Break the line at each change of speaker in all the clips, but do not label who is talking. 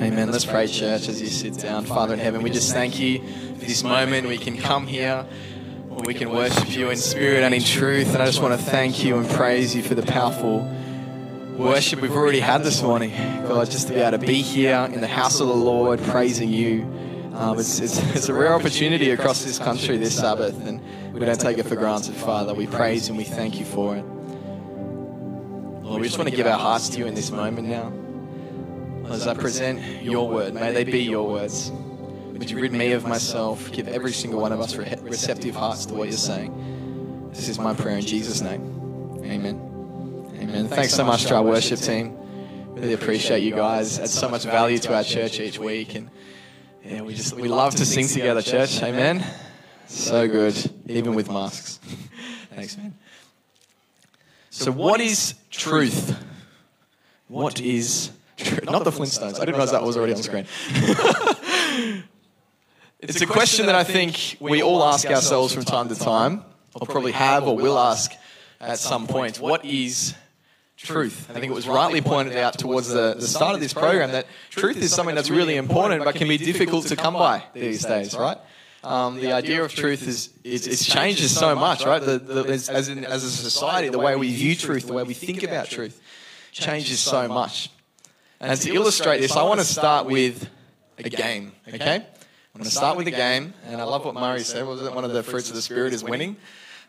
Amen. Let's pray, church, as you sit down. Father in heaven, we just thank you for this moment. We can come here, we can worship you in spirit and in truth. And I just want to thank you and praise you for the powerful worship we've already had this morning. God, just to be able to be here in the house of the Lord, praising you. Um, it's, it's, it's a rare opportunity across this country this Sabbath, and we don't take it for granted, Father. We praise and we thank you for it. Lord, we just want to give our hearts to you in this moment now. As I present your word, may they be your words. Would you rid me of myself? Give every single one of us re- receptive hearts to what you're saying. This is my prayer in Jesus' name. Amen. Amen. Thanks so much to our worship team. Really appreciate you guys. Add so much value to our church each week, and yeah, we just we love to sing together, church. Amen. So good, even with masks. Thanks, man. So, what is truth? What is truth? Not the Flintstones. I didn't realize that was already on screen. it's a question that I think we all ask ourselves from time to time, or probably have or will ask at some point. What is truth? I think it was rightly pointed out towards the, the start of this program that truth is something that's really important but can be difficult to come by these days, right? Um, the idea of truth is, is it changes so much, right? The, the, as, as, in, as a society, the way we view truth, the way we think about truth, changes so much. And to illustrate this, I want to start with a game, okay? I'm going to start with a game, and I love what Murray said. Was it one of the fruits of the Spirit is winning?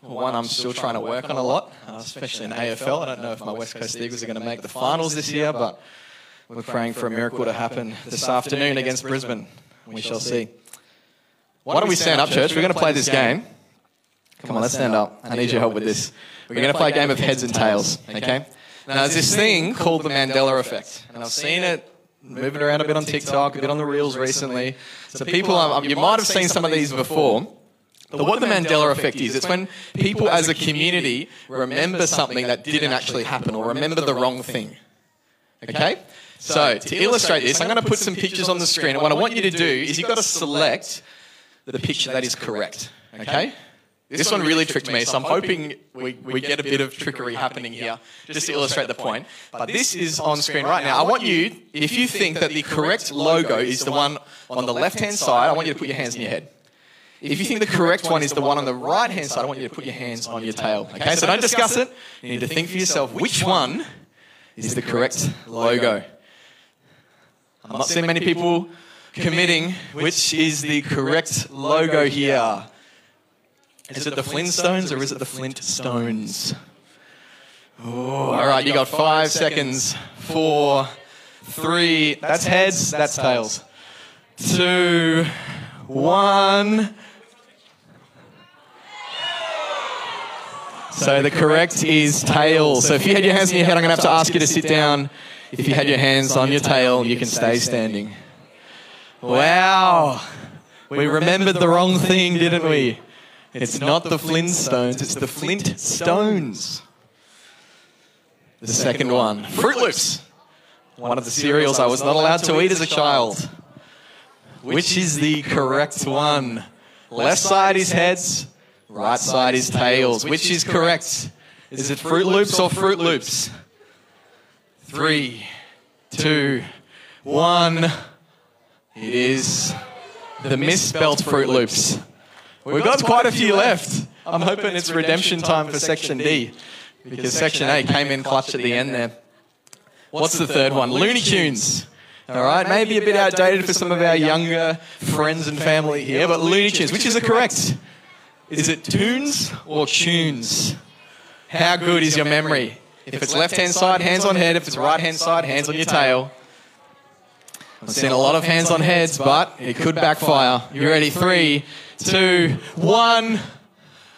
One I'm still trying to work on a lot, uh, especially in AFL. I don't know if my West Coast Eagles are going to make the finals this year, but we're praying for a miracle to happen this afternoon against Brisbane. We shall see. Why don't we stand up, church? We're going to play this game. Come on, let's stand up. I need your help with this. We're going to play a game of heads and tails, okay? Now, there's this thing called the Mandela effect, and I've seen it moving around a bit on TikTok, a bit on the reels recently. So, people, you might have seen some of these before. But what the Mandela effect is, it's when people as a community remember something that didn't actually happen or remember the wrong thing. Okay? So, to illustrate this, I'm going to put some pictures on the screen, and what I want you to do is you've got to select the picture that is correct. Okay? This one really tricked me, so I'm hoping we, we get a bit of trickery happening here just to illustrate the point. But this is on screen right now. I want you, if you think that the correct logo is the one on the left hand side, I want you to put your hands in your head. If you think the correct one is the one on the right hand side, I want you to put your hands on your tail. Okay, so don't discuss it. You need to think for yourself which one is the correct logo. I'm not seeing many people committing which is the correct logo here. Is it the Flintstones or is it the Flintstones? Oh, all right, you got five seconds. Four, three, that's heads, that's tails. Two, one. So the correct is tails. So if you had your hands in your head, I'm going to have to ask you to sit down. If you had your hands on your tail, you can stay standing. Wow. We remembered the wrong thing, didn't we? It's not the Flintstones, it's the Flint Stones. The second one, Fruit Loops. One of the cereals I was not allowed to eat as a child. Which is the correct one? Left side is heads, right side is tails. Which is correct? Is it Fruit Loops or Fruit Loops? Three, two, one. It is the misspelt Fruit Loops. We've got quite a few left. I'm hoping it's redemption time for Section D because Section A came in clutch at the end there. What's the third one? Looney Tunes. All right, maybe a bit outdated for some of our younger friends and family here, but Looney Tunes, which is it correct? Is it tunes or tunes? How good is your memory? If it's left hand side, hands on head. If it's right hand side, hands on your tail. I've seen a lot of hands on heads, but it could backfire. You ready? Three, two, one.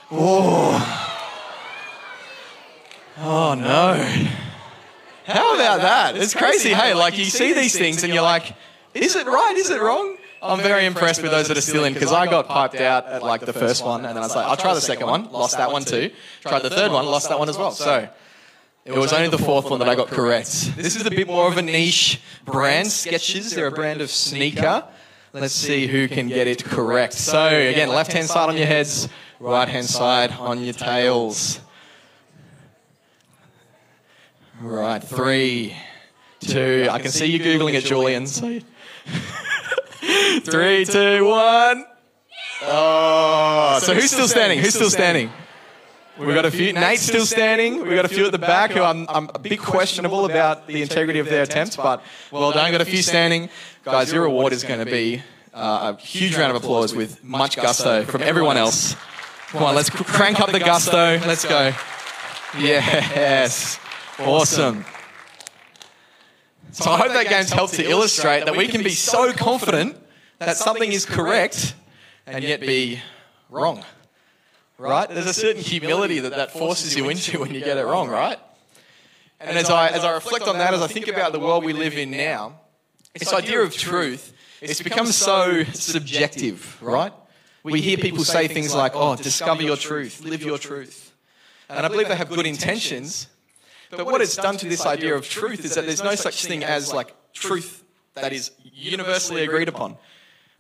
Oh. Oh no. How about that? It's crazy. Hey, like you see these things and you're like, is it right? Is it wrong? I'm very impressed with those that are still in because I got piped out at like the first one and then I was like, I'll try the second one, lost that one too. Tried the third one, lost that one as well. So it was only the fourth one that I got correct. This is a bit more of a niche brand. Skechers, they're a brand of sneaker. Let's see who can get it correct. So again, left hand side on your heads, right hand side on your tails. Right, three, two. I can see you googling it, Julian. So. Three, two, one. Oh, so who's still standing? Who's still standing? We've got a few. Nate's still standing. We've got a few at the back who I'm, I'm a bit questionable about the integrity of their attempts, but well done. Got a few standing. Guys, your reward is going to be uh, a huge round of applause with much gusto from everyone else. Come on, let's crank up the gusto. Let's go. Yes. Awesome. So I hope that game's helped to illustrate that we can be so confident that something is correct and yet be wrong. Right? There's a certain humility that that forces you into when you get it wrong, right? And as I, as I reflect on that, as I think about the world we live in now, this idea of truth, it's become so subjective, right? We hear people say things like, oh, oh discover your truth, live your truth. And I believe they have good intentions, but what it's done to this idea of truth is that there's no such thing as like truth that is universally agreed upon.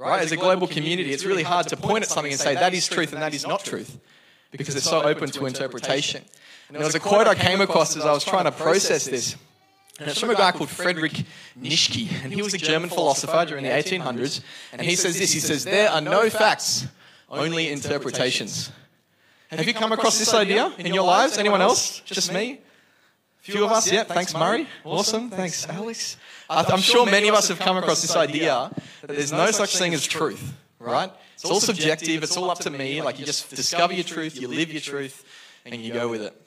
Right? As a global community, it's really hard to point at something and say that is truth and that is not truth because it's so open to interpretation. And there was a quote I came across as I was trying to process this. And it's from a guy called Friedrich Nietzsche, and he was a German philosopher during the 1800s. And he says this: He says there are no facts, only interpretations. Have you come across this idea in your lives? Anyone else? Just me? Few of us, yeah. Thanks, Murray. Awesome. Thanks, Alex. I'm sure many of us have come across this idea that there's no such thing as truth, right? It's all subjective. It's all up to me. Like you just discover your truth, you live your truth, and you go with it.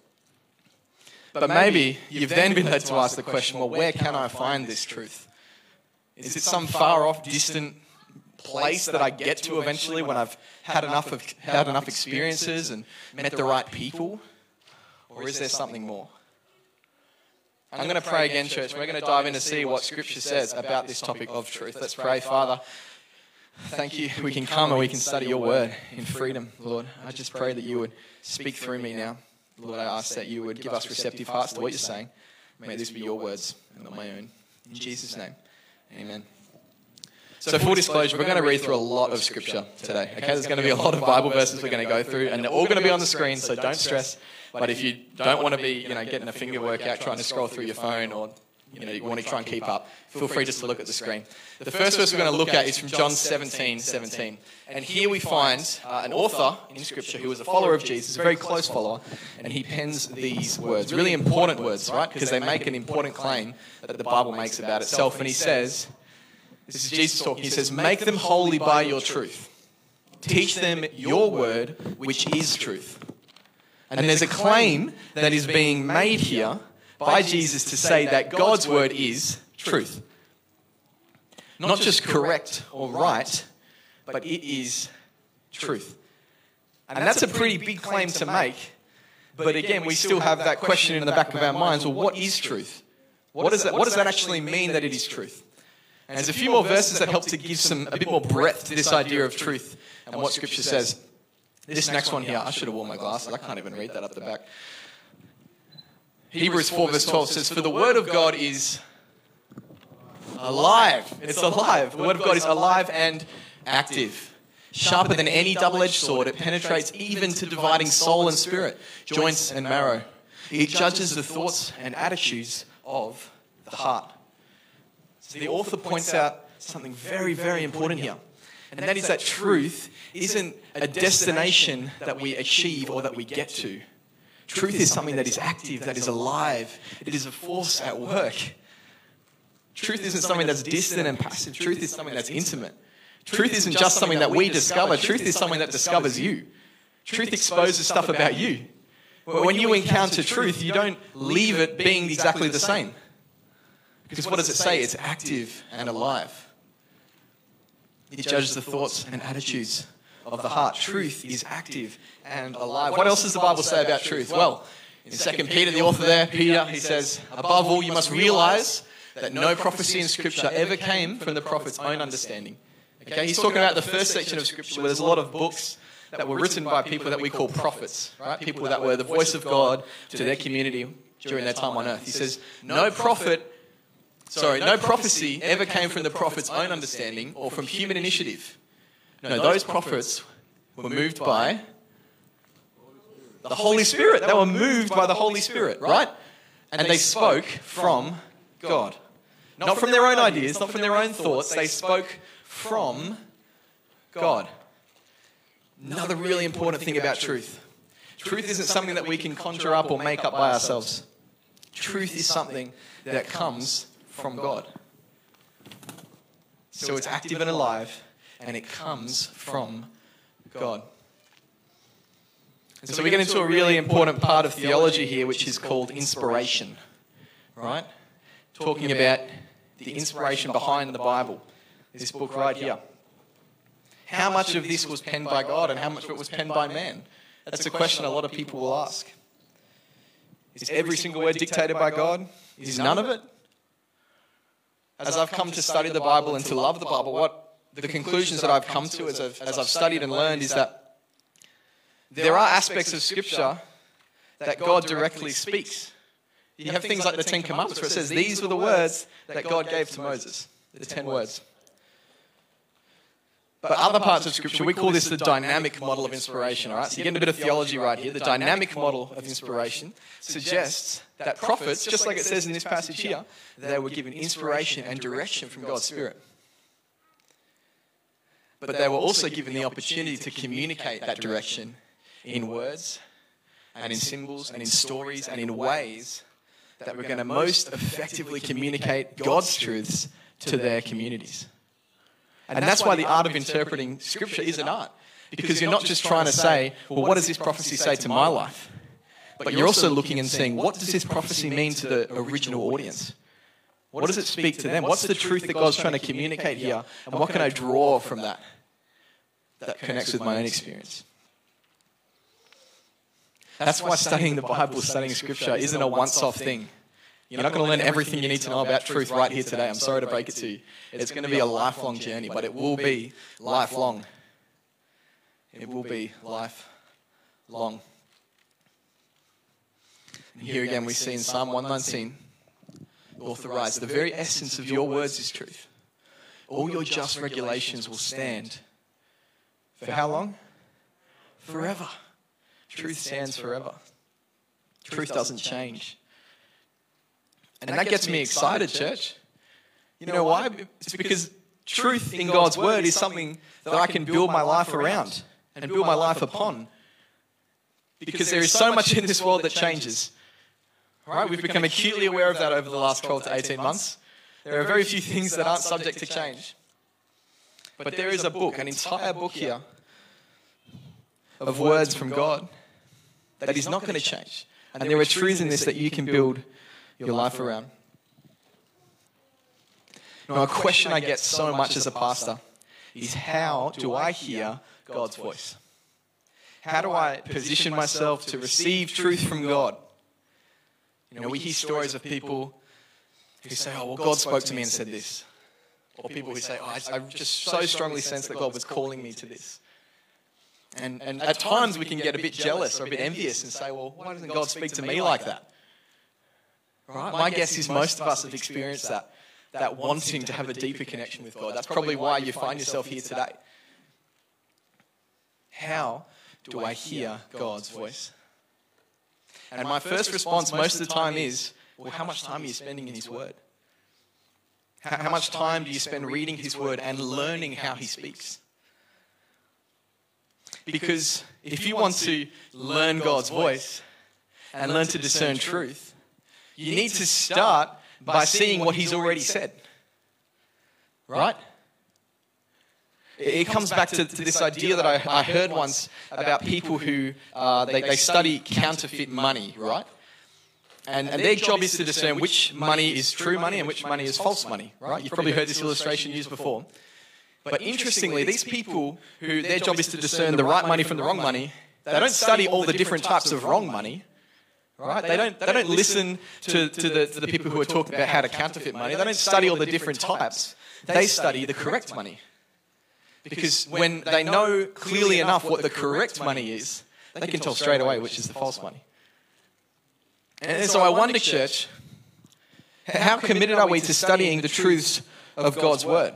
But maybe you've then been led to ask the question well, where can I find this truth? Is it some far off, distant place that I get to eventually when I've had enough of had enough experiences and met the right people? Or is there something more? I'm going to pray again, church. We're going to dive in to see what Scripture says about this topic of truth. Let's pray, Father. Thank you. We can come and we can study your word in freedom, Lord. I just pray that you would speak through me now. Lord, I ask that you would give us receptive hearts to what you're saying. May this be your words and not my own. In Jesus' name, amen. So, full disclosure, we're going to read through a lot of scripture today. Okay, there's going to be a lot of Bible verses we're going to go through, and they're all going to be on the screen, so don't stress. But if you don't want to be, you know, getting a finger workout trying to scroll through your phone or you know, you want to try and keep up, feel free just to look at the screen. The first verse we're going to look at is from John 17, 17. And here we find uh, an author in Scripture who was a follower of Jesus, a very close follower, and he pens these words, really important words, right? Because they make an important claim that the Bible makes about itself. And he says, this is Jesus talking, he says, Make them holy by your truth. Teach them your word, which is truth. And there's a claim that is being made here by Jesus to say that God's word is truth. Not just correct or right, but it is truth. And that's a pretty big claim to make. But again, we still have that question in the back of our minds well, what is truth? What does that, what does that actually mean that it is truth? And there's a few more verses that help to give some a bit more breadth to this idea of truth and what Scripture says. This next one here, I should have worn my glasses. I can't even read that up the back. Hebrews 4, verse 12 says, For the word of God is alive. It's alive. The word of God is alive and active. Sharper than any double edged sword, it penetrates even to dividing soul and spirit, joints and marrow. It judges the thoughts and attitudes of the heart. So the author points out something very, very important here. And that is that truth isn't a destination that we achieve or that we get to. Truth is something that is active, that is alive. It is a force at work. Truth isn't something that's distant and passive. Truth is something that's intimate. Truth isn't just something that we discover. Truth is something that discovers you. Truth exposes stuff about you. But when you encounter truth, you don't leave it being exactly the same. Because what does it say? It's active and alive. It judges the thoughts and attitudes of the heart. Truth is active and alive. What else does the Bible say about truth? Well, in 2 Peter, the author there, Peter, he says, Above all, you must realize that no prophecy in Scripture ever came from the prophet's own understanding. Okay, he's talking about the first section of Scripture where there's a lot of books that were written by people that we call prophets, right? People that were the voice of God to their community during their time on earth. He says, No prophet sorry, no prophecy ever came from the prophet's own understanding or from human initiative. No, those prophets were moved by the Holy Spirit. They were moved by the Holy Spirit, right? And they spoke from God. Not from their own ideas, not from their own thoughts. They spoke from God. Another really important thing about truth truth isn't something that we can conjure up or make up by ourselves. Truth is something that comes from God. So it's active and alive, and it comes from God. And so we get into a really important part of theology here, which is called inspiration. Right? Talking about the inspiration behind the Bible, this book right here. How much of this was penned by God and how much of it was penned by man? That's a question a lot of people will ask. Is every single word dictated by God? Is none of it? As I've come to study the Bible and to love the Bible, what the conclusions that I've come to as I've, as I've studied and learned is that there are aspects of Scripture that God directly speaks. You have things like the Ten Commandments where it says, These were the words that God gave to Moses, the ten words. But other parts of Scripture, we call this the dynamic model of inspiration, all right? So you're getting a bit of theology right here. The dynamic model of inspiration suggests that prophets, just like it says in this passage here, they were given inspiration and direction from God's Spirit. But they were also given the opportunity to communicate that direction in words and in symbols and in stories and in ways that were going to most effectively communicate God's truths to their communities. And, and that's, that's why the art of interpreting Scripture is an art. Because you're not just trying to say, well, what does this prophecy say to my life? But you're also looking and saying, what does this prophecy mean to the original audience? What does it speak to them? What's the truth that God's trying to communicate here? And what can I draw from that that connects with my own experience? That's why studying the Bible, studying Scripture, isn't a once off thing. You're not going to learn everything you need to know about truth right here today. I'm sorry to break it to you. It's going to be a lifelong journey, but it will be lifelong. It will be lifelong. And here again, we see in Psalm 119, the author writes, The very essence of your words is truth. All your just regulations will stand. For how long? Forever. Truth stands forever. Truth doesn't change. And, that, gets me excited, church. You know why? It's because truth in God's word is something that I can build my life around and build my life upon. Because there is so much in this world that changes. Right? We've become acutely aware of that over the last 12 to 18 months. There are very few things that aren't subject to change. But there is a book, an entire book here, of words from God that is not going to change. And there are truths in this that you can build your life around. Now, a question I get so much as a pastor is how do I hear God's voice? How do I position myself to receive truth from God? You know, we hear stories of people who say, oh, well, God spoke to me and said this. Or people who say, oh, I, I just so strongly sense that God was calling me to this. And, and at times we can get a bit jealous or a bit envious and say, well, why doesn't God speak to me like that? Right? My guess is most of us have experienced that, that wanting to have a deeper connection with God. That's probably why you find yourself here today. How do I hear God's voice? And my first response most of the time is, well, how much time are you spending in His Word? How much time do you spend reading His Word and learning how He speaks? Because if you want to learn God's voice and learn to discern truth, you need to start by seeing what he's already said. Right? It comes back to, to this idea that I, I, heard once about people who uh, they, they study counterfeit money, right? And, and their job is to discern which money is true money and which money is false money, right? You've probably heard this illustration used before. But interestingly, these people who their job is to discern the right money from the wrong money, they don't study all the different types of wrong money. Right? They don't, they don't listen to, to, the, to the people who are talking about how to counterfeit money. They don't study all the different types. They study the correct money. Because when they know clearly enough what the correct money is, they can tell straight away which is the false money. And so I wonder, church, how committed are we to studying the truths of God's Word?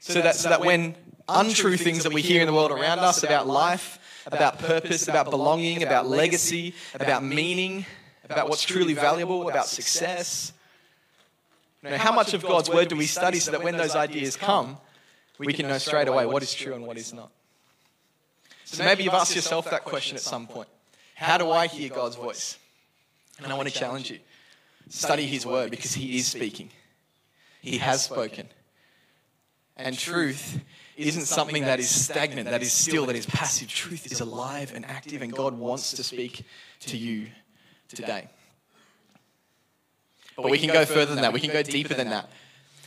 So that, so that when untrue things that we hear in the world around us about life, about purpose, about belonging, about legacy, about meaning, about what's truly valuable, about success. You know, how much of God's word do we study so that when those ideas come, we can know straight away what is true and what is not? So maybe you've asked yourself that question at some point. How do I hear God's voice? And I want to challenge you. Study His word because He is speaking. He has spoken. And truth isn't something that is stagnant, that is still, that is passive. Truth is alive and active, and God wants to speak to you today. But we can go further than that. We can go deeper than that.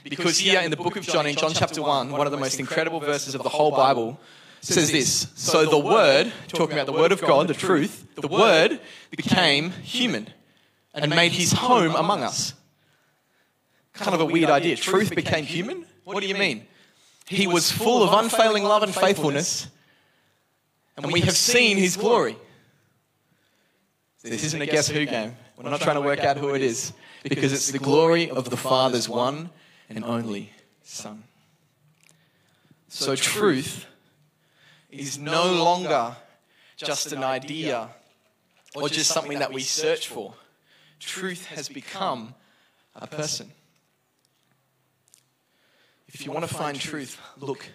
Because here in the book of John, in John chapter 1, one of the most incredible verses of the whole Bible says this So the Word, talking about the Word of God, the truth, the Word became human and made his home among us. Kind of a weird idea. Truth became human? What do you mean? He was full of unfailing love and faithfulness, and we have seen his glory. This isn't a guess who game. We're not trying to work out who it is because it's the glory of the Father's one and only Son. So, truth is no longer just an idea or just something that we search for. Truth has become a person. If you want to find truth, look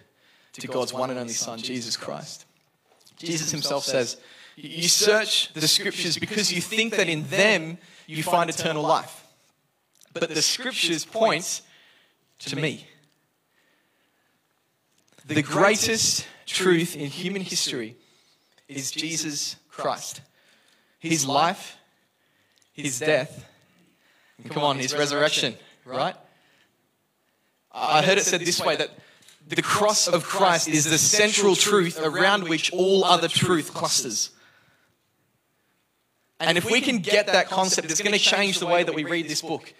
to God's one and only Son, Jesus Christ. Jesus himself says, You search the scriptures because you think that in them you find eternal life. But the scriptures point to me. The greatest truth in human history is Jesus Christ. His life, his death, and come on, his resurrection, right? I heard it said this way that the cross of Christ is the central truth around which all other truth clusters. And if we can get that concept, it's going to change the way that we read this book.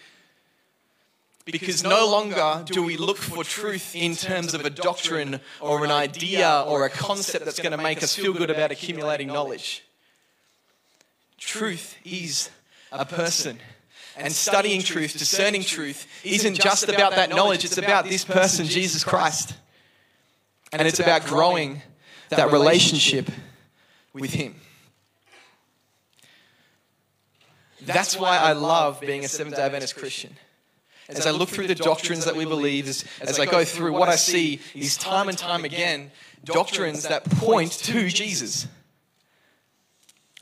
Because no longer do we look for truth in terms of a doctrine or an idea or a concept that's going to make us feel good about accumulating knowledge. Truth is a person. And studying truth, discerning truth, isn't just about that knowledge, it's about this person, Jesus Christ. And it's about growing that relationship with Him. That's why I love being a Seventh day Adventist Christian. As I look through the doctrines that we believe, as, as I go through, what I see is time and time again doctrines that point to Jesus.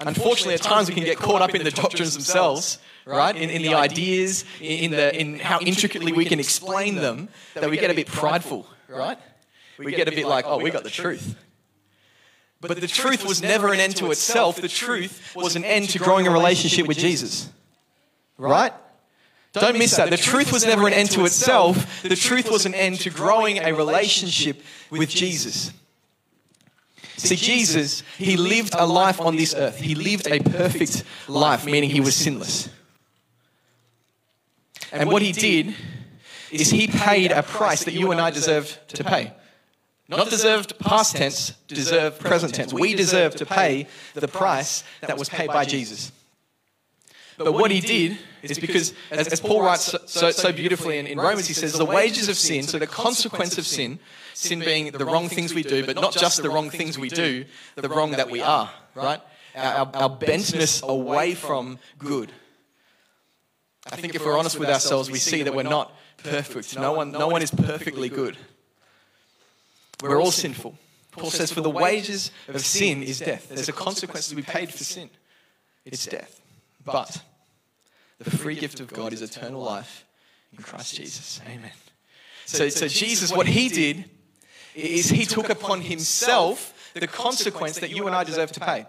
Unfortunately, at times we can get caught up in the doctrines themselves, right? In, in the ideas, in, the, in how intricately we can explain them, that we get a bit prideful, right? We get a bit like, oh, we got the truth. But the truth was never an end to itself. The truth was an end to growing a relationship with Jesus, right? Don't miss that. The truth was never an end to itself. The truth was an end to growing a relationship with Jesus. See, Jesus, he lived a life on this earth. He lived a perfect life, meaning he was sinless. And what he did is he paid a price that you and I deserve to pay. Not deserved past tense, deserved present tense. We deserve to pay the price that was paid by Jesus. But what he did is because, as, as Paul writes so, so beautifully in, in Romans, he says, the wages of sin, so the consequence of sin, sin being the wrong things we do, but not just the wrong things we do, the wrong that we are, right? Our, our bentness away from good. I think if we're honest with ourselves, we see that we're not perfect. No one, no one is perfectly good. We're all sinful. Paul says, For the wages of sin is death. There's a consequence to be paid for sin. It's death. But the free gift of God is eternal life in Christ Jesus. Amen. So, so Jesus, what he did is he took upon himself the consequence that you and I deserve to pay.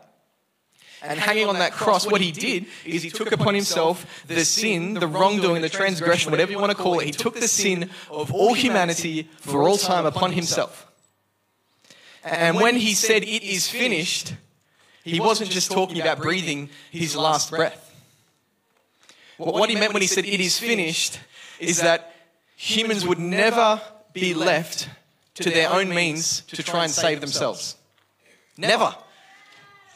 And hanging on that cross, what he did is he took upon himself the sin, the wrongdoing, the transgression, whatever you want to call it. He took the sin of all humanity for all time upon himself. And when he said, It is finished, he wasn't just talking about breathing his last breath. What he meant when he said, It is finished, is that humans would never be left to their own means to try and save themselves. Never.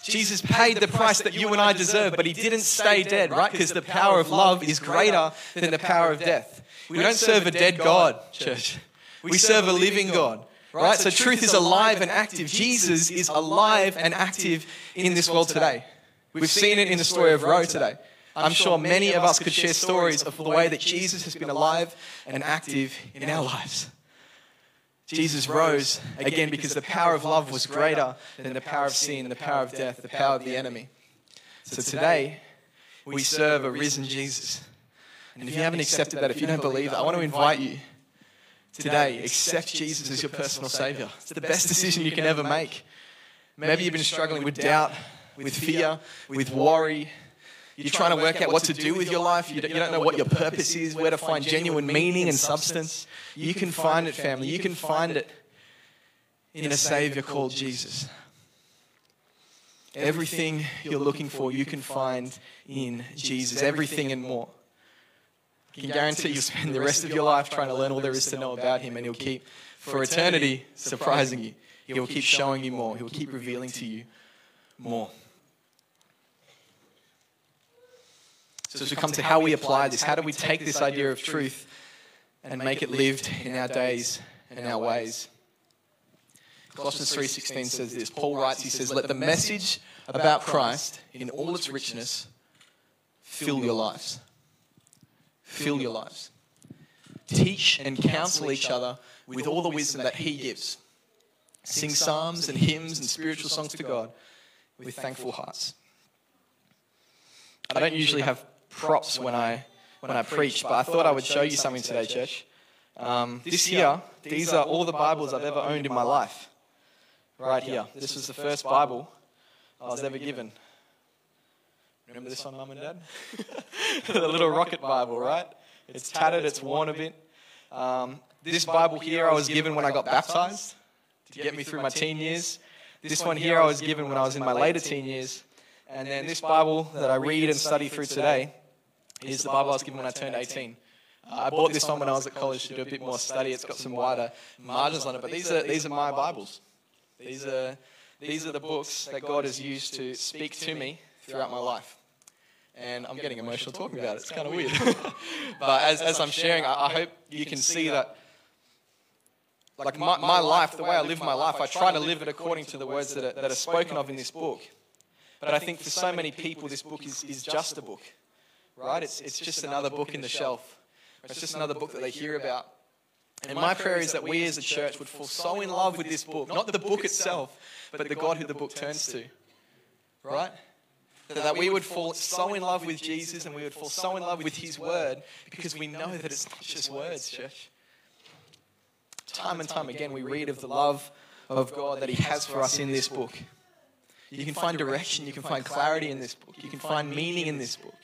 Jesus paid the price that you and I deserve, but he didn't stay dead, right? Because the power of love is greater than the power of death. We don't serve a dead God, church. We serve a living God, right? So truth is alive and active. Jesus is alive and active in this world today. We've seen it in the story of Roe today. I'm sure many of us could share stories of the way that Jesus has been alive and active in our lives. Jesus rose again because the power of love was greater than the power of sin, the power of death, the power of the enemy. So today, we serve a risen Jesus. And if you haven't accepted that, if you don't believe that, I want to invite you today, accept Jesus as your personal Savior. It's the best decision you can ever make. Maybe you've been struggling with doubt, with fear, with worry. You're trying to work out what to do with your life. You don't know what your purpose is, where to find genuine meaning and substance. You can find it, family. You can find it in a Savior called Jesus. Everything you're looking for, you can find in Jesus. Everything and more. Can guarantee you'll spend the rest of your life trying to learn all there is to know about Him, and He'll keep, for eternity, surprising you. He will keep showing you more, He will keep revealing to you more. So, as we come to how we apply this, how do we take this idea of truth and make it lived in our days and our ways? Colossians 3:16 says this. Paul writes, he says, "Let the message about Christ in all its richness fill your lives. Fill your lives. Teach and counsel each other with all the wisdom that he gives. Sing psalms and hymns and spiritual songs to God with thankful hearts." I don't usually have props when I when I preach, but I thought I would show you something today, church. Um, this year, these are all the Bibles I've ever owned in my life right here. This was the first Bible I was ever given. Remember this one, Mum and Dad? the little rocket Bible, right? It's tattered, it's worn a bit. Um, this Bible here I was given when I got baptized to get me through my teen years. This one here I was given when I was in my later teen years. And then this Bible that I read and study through today is the Bible I was given when I turned 18. Uh, I bought this one when I was at college to do a bit more study. It's got some wider margins on it, but these are, these are my Bibles. These are, these are the books that God has used to speak to me throughout my life. And I'm getting emotional talking about it. It's kind of weird. but as, as I'm sharing, I, I hope you can see that, like my, my life, the way I live my life, I try to live it according to the words that are, that are spoken of in this book. But I think for so many people, this book is, is just a book, right? It's, it's just another book in the shelf. It's just another book that they hear about. And my prayer is that we as a church would fall so in love with this book, not the book itself, but the God who the book turns to. Right? That we would fall so in love with Jesus and we would fall so in love with His Word because we know that it's not just words, church. Time and time again, we read of the love of God that He has for us in this book. You can find direction, you can find clarity in this book, you can find meaning in this book.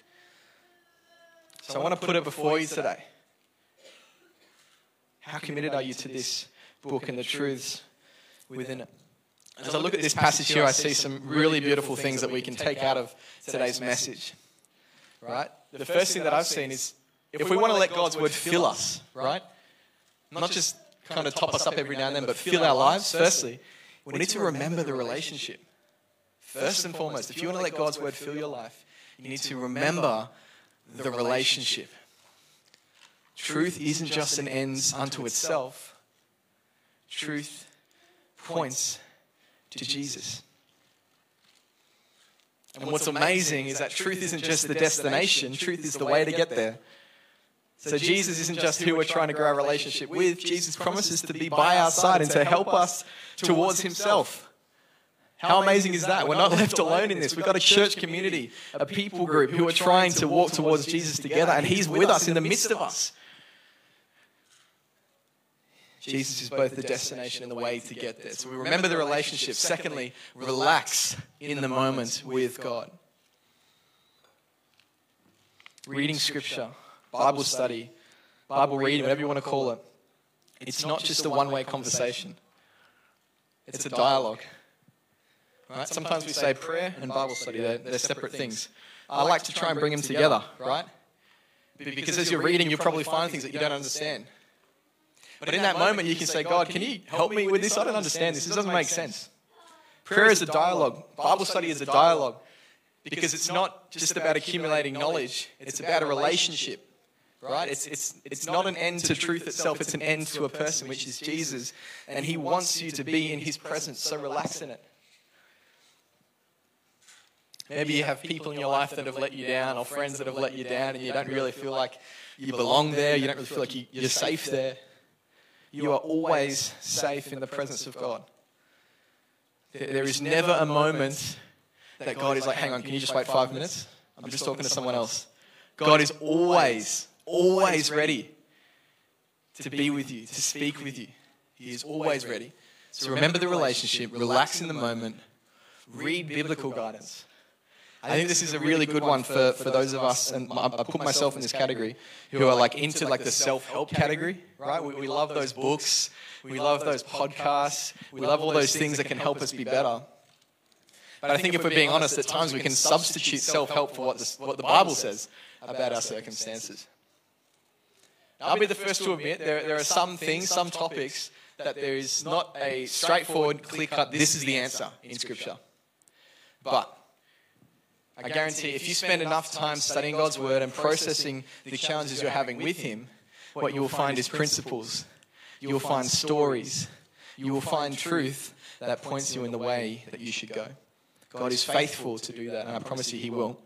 So I want to put it before you today. How committed are you to this book and the truths within it? As I look at this passage here, I see some really beautiful things that we can take out of today's message. Right? The first thing that I've seen is if we want to let God's word fill us, right? Not just kind of top us up every now and then, but fill our lives, firstly, we need to remember the relationship. First and foremost, if you want to let God's word fill your life, you need to remember the relationship. Truth isn't just an end unto itself, truth points to Jesus. And what's amazing is that truth isn't just the destination, truth is the way to get there. So Jesus isn't just who we're trying to grow a relationship with. Jesus promises to be by our side and to help us towards himself. How amazing is that? We're not left alone in this. We've got a church community, a people group who are trying to walk towards Jesus together, and He's with us in the midst of us. Jesus is both the destination and the way to get there. So we remember the relationship. Secondly, relax in the moment with God. Reading scripture, Bible study, Bible reading, whatever you want to call it. It's not just a one way conversation, it's a dialogue. Right? Sometimes we say prayer and Bible study, they're, they're separate things. I like to try and bring them together, right? Because as you're reading, you'll probably find things that you don't understand. But in that moment, you can say, God, can you help me with this? I don't understand this. This doesn't make sense. Prayer is a dialogue, Bible study is a dialogue because it's not just about accumulating knowledge, it's about a relationship. Right? It's, it's, it's not an end to truth itself, it's an end to a person, which is Jesus. And He wants you to be in His presence, so relax in it. Maybe you have people in your life that have let you down or friends that have let you down and you don't really feel like you belong there. You don't really feel like you, you're safe there. You are always safe in the presence of God. There is never a moment that God is like, hang on, can you just wait five minutes? I'm just talking to someone else. God is always, always ready to be with you, to speak with you. He is always ready. So remember the relationship, relax in the moment, read biblical guidance. I think this is a really good one for, for those of us, and I put myself in this category, who are like into like the self-help category, right? We, we love those books, we love those podcasts, we love all those things that can help us be better. But I think if we're being honest, at times we can substitute self-help for what the, what the Bible says about our circumstances. I'll be the first to admit there, there are some things, some topics that there is not a straightforward, clear cut, this is the answer in Scripture. But I guarantee if you spend enough time studying God's Word and processing the challenges you're having with Him, what you will find is principles. You will find stories. You will find truth that points you in the way that you should go. God is faithful to do that, and I promise you He will.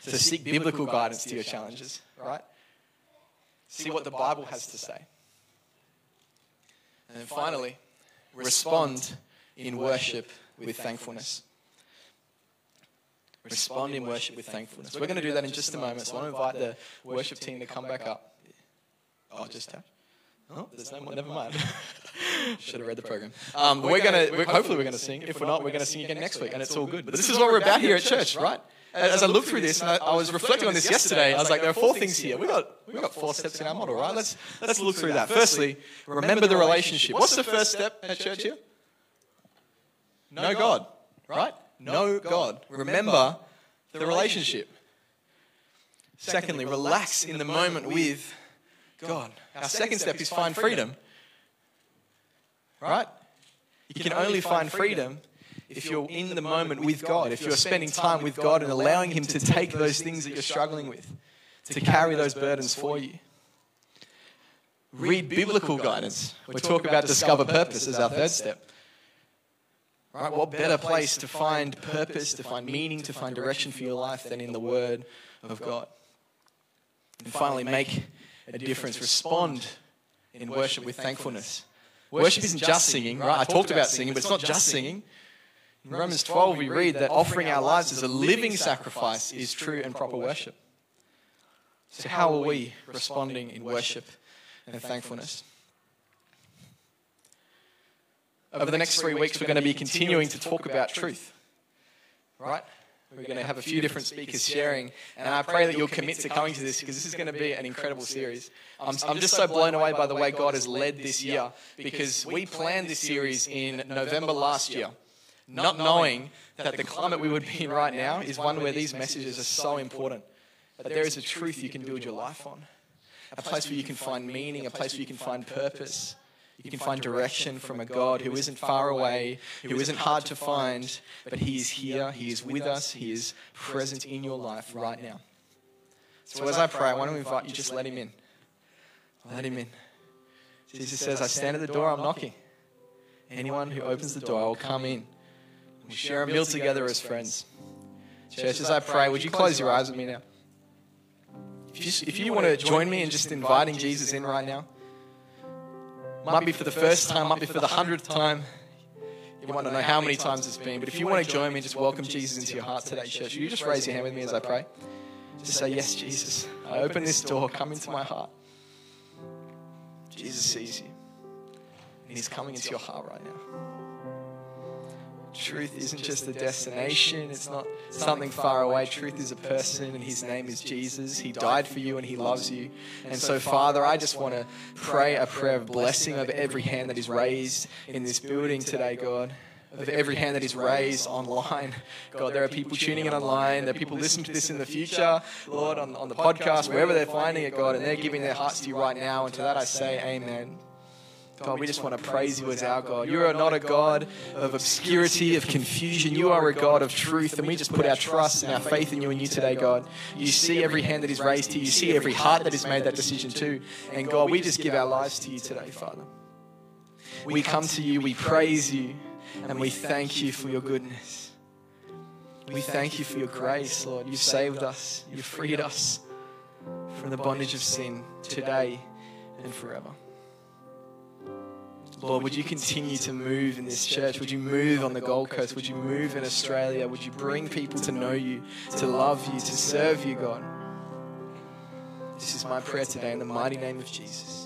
So seek biblical guidance to your challenges, right? See what the Bible has to say. And then finally, respond in worship with thankfulness. Respond in worship with thankfulness. We're going to do that in just a moment, so I want to invite the worship team to come back up. Oh, just touch. Oh, there's no more. Never mind. Should have read the program. Um, we're gonna. We're, hopefully, we're gonna sing. If we're not, we're gonna sing again next week, and it's all good. But this is what we're about here at church, right? As I looked through this, and I, I was reflecting on this yesterday, I was like, there are four things here. We got we got four steps in our model, right? Let's let's look through that. Firstly, remember the relationship. What's the first step at church here? Know God, right? Know God. Remember the relationship. Secondly, relax in the moment with God. Our second step is find freedom. Right? You can only find freedom if you're in the moment with God, if you're spending time with God and allowing Him to take those things that you're struggling with, to carry those burdens for you. Read biblical guidance. We talk about discover purpose as our third step. Right? What better place to find purpose, to find meaning, to find direction for your life than in the Word of God? And finally, make a difference. Respond in worship with thankfulness. Worship isn't just singing, right? I talked about singing, but it's not just singing. In Romans 12, we read that offering our lives as a living sacrifice is true and proper worship. So, how are we responding in worship and thankfulness? Over the next three weeks, we're going to be continuing to talk about truth. Right? We're going to have a few different speakers sharing, and I pray that you'll commit to coming to this because this is going to be an incredible series. I'm, I'm just so blown away by the way God has led this year because we planned this series in November last year, not knowing that the climate we would be in right now is one where these messages are so important. But there is a truth you can build your life on, a place where you can find meaning, a place where you can find purpose. You can find direction from a God who isn't far away, who isn't hard to find, but He is here, He is with us, He is present in your life right now. So as I pray, I want to invite you just let Him in. Let Him in. Jesus says, I stand at the door, I'm knocking. Anyone who opens the door, I will come in. We share a meal together as friends. Church, as I pray, would you close your eyes with me now? If you, if you want to join me in just inviting Jesus in right now, might be for the first time, might be for the hundredth time. You might not know how many times it's been, but if you want to join me, just welcome Jesus into your heart today, church. Will you just raise your hand with me as I pray? Just say, Yes, Jesus. I open this door, come into my heart. Jesus sees you, and He's coming into your heart right now. Truth isn't just a destination, it's not something far away. Truth is a person, and his name is Jesus. He died for you, and he loves you. And so, Father, I just want to pray a prayer of blessing over every hand that is raised in this building today, God of every hand that is raised online. God, there are people tuning in online. There are people listening to this in the future, Lord, on, on the podcast, wherever they're finding it, God, and they're giving their hearts to you right now. And to that I say, Amen. God, we just want to praise you as our God. You are not a God of obscurity, of confusion. You are a God of truth, and we just put our trust and our faith in you and you today, God. You see every hand that is raised to you. You see every heart that has made that decision too. And God, we just give our lives to you today, Father. We come to you, we praise you, and we thank you for your goodness. We thank you for your grace, Lord. You've saved us, you've freed us from the bondage of sin today and forever. Lord, would you continue to move in this church? Would you move on the Gold Coast? Would you move in Australia? Would you bring people to know you, to love you, to serve you, God? This is my prayer today in the mighty name of Jesus.